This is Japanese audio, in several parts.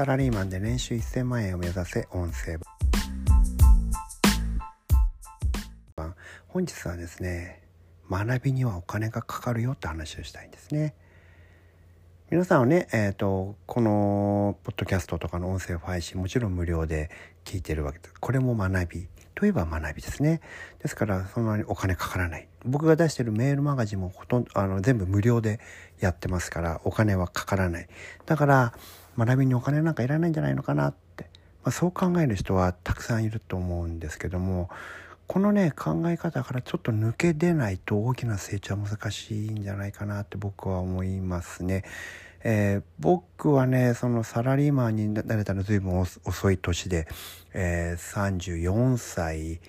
サラリーマンで年収1000万円を目指せ音声版。本日はですね学びにはお金がかかるよって話をしたいんですね。皆さんはね、えーと、このポッドキャストとかの音声配信もちろん無料で聞いてるわけです。これも学びといえば学びですね。ですからそんなにお金かからない。僕が出してるメールマガジンもほとんどあの全部無料でやってますからお金はかからない。だから学びにお金なんかいらないんじゃないのかなって、まあ、そう考える人はたくさんいると思うんですけどもこのね考え方からちょっと抜け出ないと大きな成長は難しいんじゃないかなって僕は思いますね。えー、僕はねそのサラリーマンになれたの随分遅い年で、えー、34歳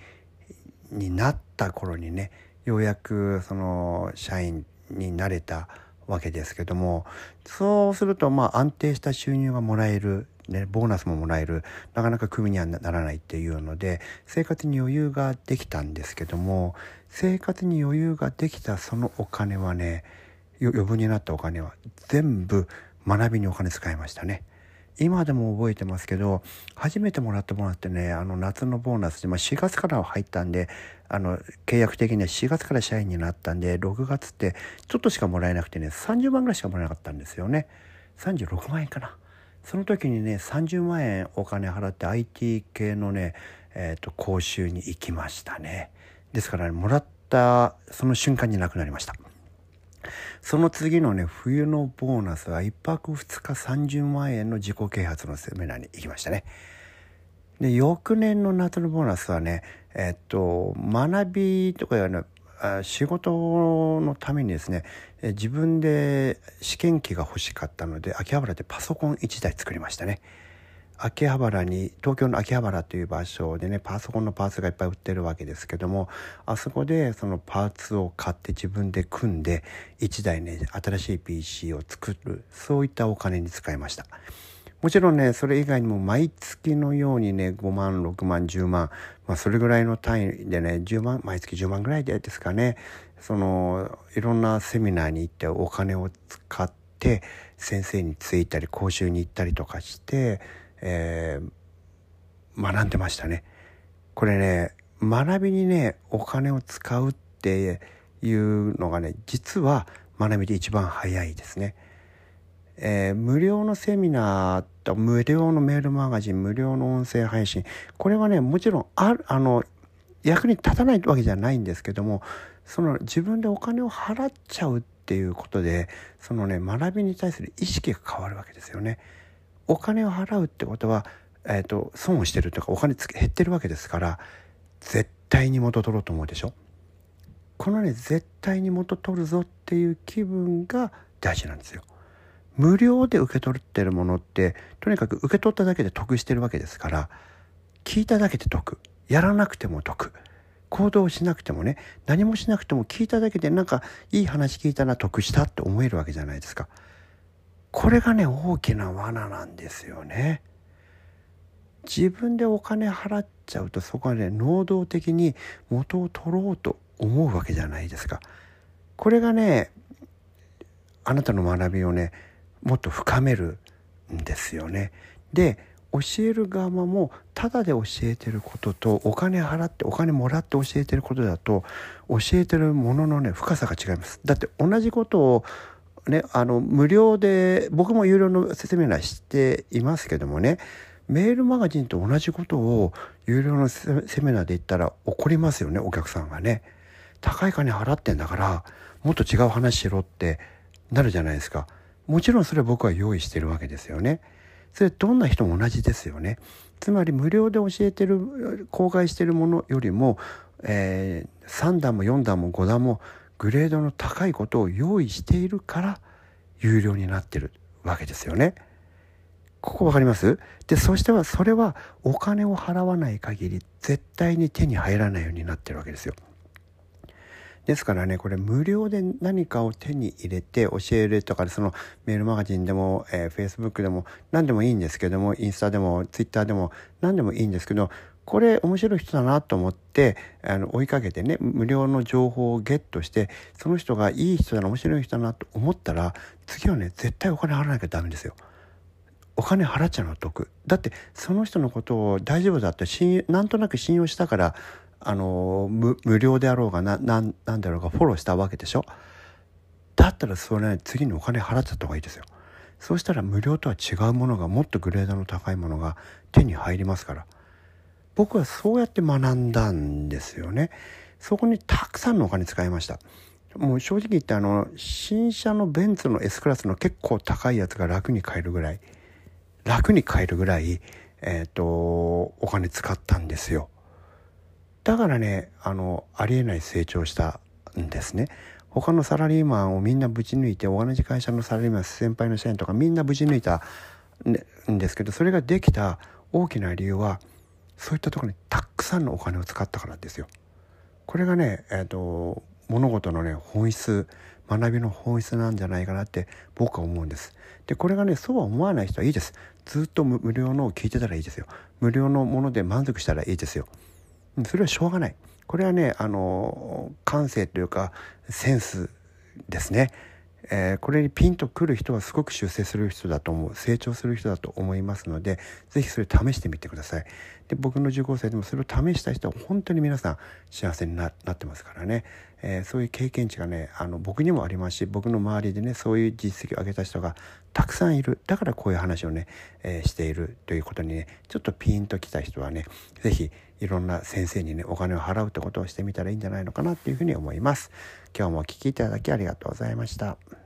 になった頃にねようやくその社員になれたわけですけどもそうするとまあ安定した収入がもらえる、ね、ボーナスももらえるなかなかクビにはならないっていうので生活に余裕ができたんですけども生活に余裕ができたそのお金はね余分になったお金は全部学びにお金使いましたね。今でも覚えてますけど初めてもらったボーナスってねあの夏のボーナスで、まあ、4月からは入ったんであの契約的には4月から社員になったんで6月ってちょっとしかもらえなくてね30万ぐらいしかもらえなかったんですよね。36万円かな。その時にね30万円お金払って IT 系のね、えーと、講習に行きましたね。ですから、ね、もらったその瞬間になくなりました。その次のね冬のボーナスは1泊2日30万円の自己啓発のセミナーに行きましたね。で翌年の夏のボーナスはねえっと学びとかいうの仕事のためにですね自分で試験機が欲しかったので秋葉原でパソコン1台作りましたね。秋葉原に東京の秋葉原という場所でねパソコンのパーツがいっぱい売ってるわけですけどもあそこでそのパーツを買って自分で組んで1台ね新しい PC を作るそういったお金に使いました。もちろんねそれ以外にも毎月のようにね5万6万10万、まあ、それぐらいの単位でね10万毎月10万ぐらいでですかねそのいろんなセミナーに行ってお金を使って先生についたり講習に行ったりとかしてえー、学んでましたね。これね学びにねお金を使うっていうのがね実は学びで一番早いですね。えー、無料のセミナーと無料のメールマガジン無料の音声配信これはねもちろんあるあの役に立たないわけじゃないんですけどもその自分でお金を払っちゃうっていうことでそのね学びに対する意識が変わるわけですよね。お金を払うってことは、えーと、損をしてるというかお金減ってるわけですから絶対に元取ろうと思うでしょ？このね絶対に元取るぞっていう気分が大事なんですよ。無料で受け取ってるものってとにかく受け取っただけで得してるわけですから聞いただけで得やらなくても得行動しなくてもね何もしなくても聞いただけでなんかいい話聞いたら得したって思えるわけじゃないですか。これがね大きな罠なんですよね。自分でお金払っちゃうとそこはね能動的に元を取ろうと思うわけじゃないですか。これがねあなたの学びをねもっと深めるんですよね。で教える側もただで教えてることとお金払ってお金もらって教えてることだと教えてるもののね深さが違います。だって同じことをね、あの無料で僕も有料の説明欄していますけどもねメールマガジンと同じことを有料のセミナーで言ったら怒りますよねお客さんがね。高い金払ってんだからもっと違う話しろってなるじゃないですか。もちろんそれは僕は用意してるわけですよね。それどんな人も同じですよね。つまり無料で教えてる公開してるものよりも、えー、3段も4段も5段もグレードの高いことを用意しているから有料になってるわけですよね。ここ分かります？でそしてはそれはお金を払わない限り絶対に手に入らないようになってるわけですよ。ですからねこれ無料で何かを手に入れて教えるとかそのメールマガジンでも、えー、Facebook でも何でもいいんですけどもインスタでも Twitter でも何でもいいんですけどこれ面白い人だなと思ってあの追いかけてね無料の情報をゲットしてその人がいい人だな面白い人だなと思ったら次はね絶対お金払わなきゃダメですよ。お金払っちゃうのは得。だってその人のことを大丈夫だって信なんとなく信用したからあの無料であろうがななんだろうがフォローしたわけでしょ。だったらそれ、次にお金払っちゃった方がいいですよ。そうしたら無料とは違うものがもっとグレードの高いものが手に入りますから。僕はそうやって学んだんですよね。そこにたくさんのお金使いました。もう正直言ってあの新車のベンツの S クラスの結構高いやつが楽に買えるぐらい楽に買えるぐらいえっ、ー、とお金使ったんですよ。だからねあのありえない成長したんですね。他のサラリーマンをみんなぶち抜いて同じ会社のサラリーマン先輩の社員とかみんなぶち抜いたんですけどそれができた大きな理由はそういったところにたくさんのお金を使ったからですよ。これがね、えーと、物事のね本質学びの本質なんじゃないかなって僕は思うんです。でこれがねそうは思わない人はいいです。ずっと無料のを聞いてたらいいですよ。無料のもので満足したらいいですよ。それはしょうがない。これはねあの感性というかセンスですね。えー、これにピンとくる人はすごく修正する人だと思う成長する人だと思いますので是非それ試してみてください。で僕の受講生でもそれを試した人は本当に皆さん幸せになってますからね、えー、そういう経験値がねあの僕にもありますし僕の周りでねそういう実績を上げた人がたくさんいるだからこういう話をね、えー、しているということにねちょっとピンときた人はね是非いろんな先生にねお金を払うってことをしてみたらいいんじゃないのかなっていうふうに思います今日もお聴きいただきありがとうございました。